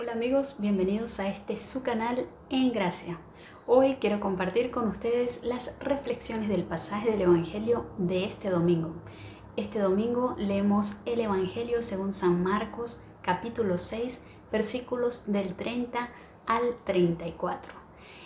Hola amigos, bienvenidos a este su canal En Gracia. Hoy quiero compartir con ustedes las reflexiones del pasaje del Evangelio de este domingo. Este domingo leemos el Evangelio según San Marcos capítulo 6 versículos del 30 al 34.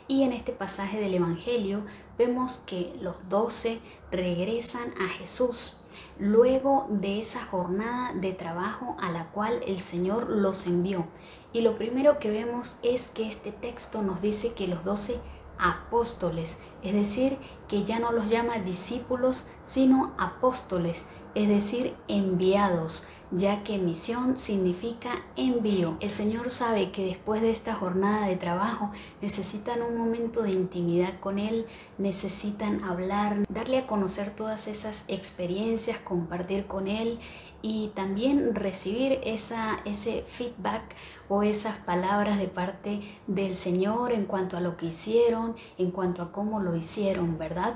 Y en este pasaje del Evangelio vemos que los doce regresan a Jesús luego de esa jornada de trabajo a la cual el Señor los envió. Y lo primero que vemos es que este texto nos dice que los doce apóstoles, es decir, que ya no los llama discípulos, sino apóstoles, es decir, enviados ya que misión significa envío. El Señor sabe que después de esta jornada de trabajo necesitan un momento de intimidad con Él, necesitan hablar, darle a conocer todas esas experiencias, compartir con Él y también recibir esa, ese feedback o esas palabras de parte del Señor en cuanto a lo que hicieron, en cuanto a cómo lo hicieron, ¿verdad?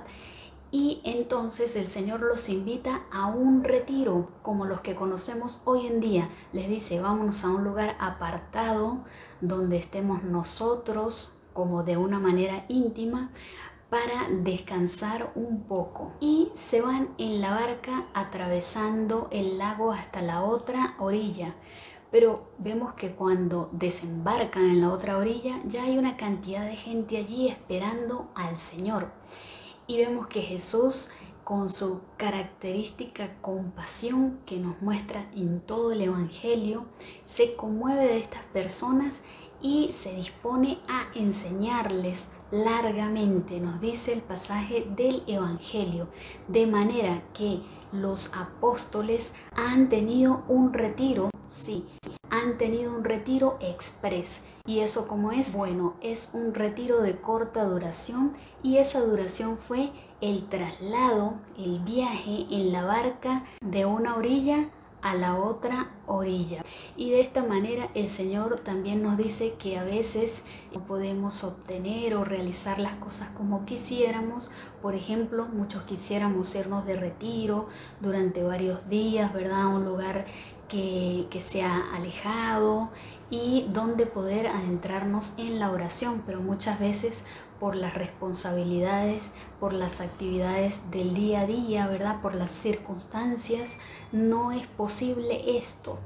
Y entonces el Señor los invita a un retiro como los que conocemos hoy en día. Les dice, vámonos a un lugar apartado donde estemos nosotros como de una manera íntima para descansar un poco. Y se van en la barca atravesando el lago hasta la otra orilla. Pero vemos que cuando desembarcan en la otra orilla ya hay una cantidad de gente allí esperando al Señor y vemos que Jesús con su característica compasión que nos muestra en todo el Evangelio, se conmueve de estas personas y se dispone a enseñarles largamente, nos dice el pasaje del Evangelio, de manera que los apóstoles han tenido un retiro, sí, han tenido un retiro express. ¿Y eso como es? Bueno, es un retiro de corta duración y esa duración fue el traslado, el viaje en la barca de una orilla a la otra orilla. Y de esta manera el Señor también nos dice que a veces no podemos obtener o realizar las cosas como quisiéramos. Por ejemplo, muchos quisiéramos irnos de retiro durante varios días, ¿verdad? A un lugar que, que sea alejado y donde poder adentrarnos en la oración, pero muchas veces por las responsabilidades, por las actividades del día a día, ¿verdad? Por las circunstancias, no es posible esto.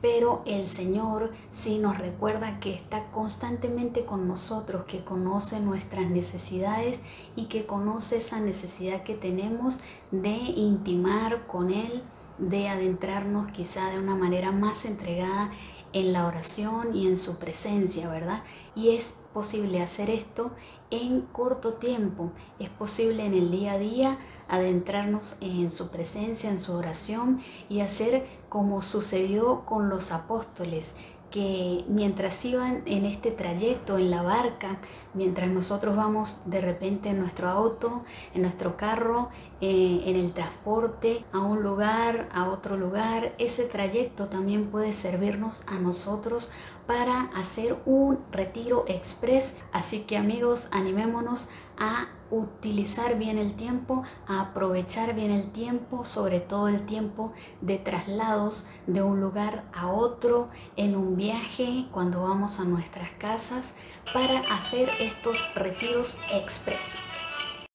Pero el Señor sí nos recuerda que está constantemente con nosotros, que conoce nuestras necesidades y que conoce esa necesidad que tenemos de intimar con Él, de adentrarnos quizá de una manera más entregada en la oración y en su presencia, ¿verdad? Y es posible hacer esto en corto tiempo. Es posible en el día a día adentrarnos en su presencia, en su oración y hacer como sucedió con los apóstoles, que mientras iban en este trayecto en la barca, mientras nosotros vamos de repente en nuestro auto, en nuestro carro, eh, en el transporte a un lugar, a otro lugar, ese trayecto también puede servirnos a nosotros para hacer un retiro express. Así que amigos, animémonos a utilizar bien el tiempo, aprovechar bien el tiempo, sobre todo el tiempo de traslados de un lugar a otro, en un viaje, cuando vamos a nuestras casas, para hacer estos retiros express.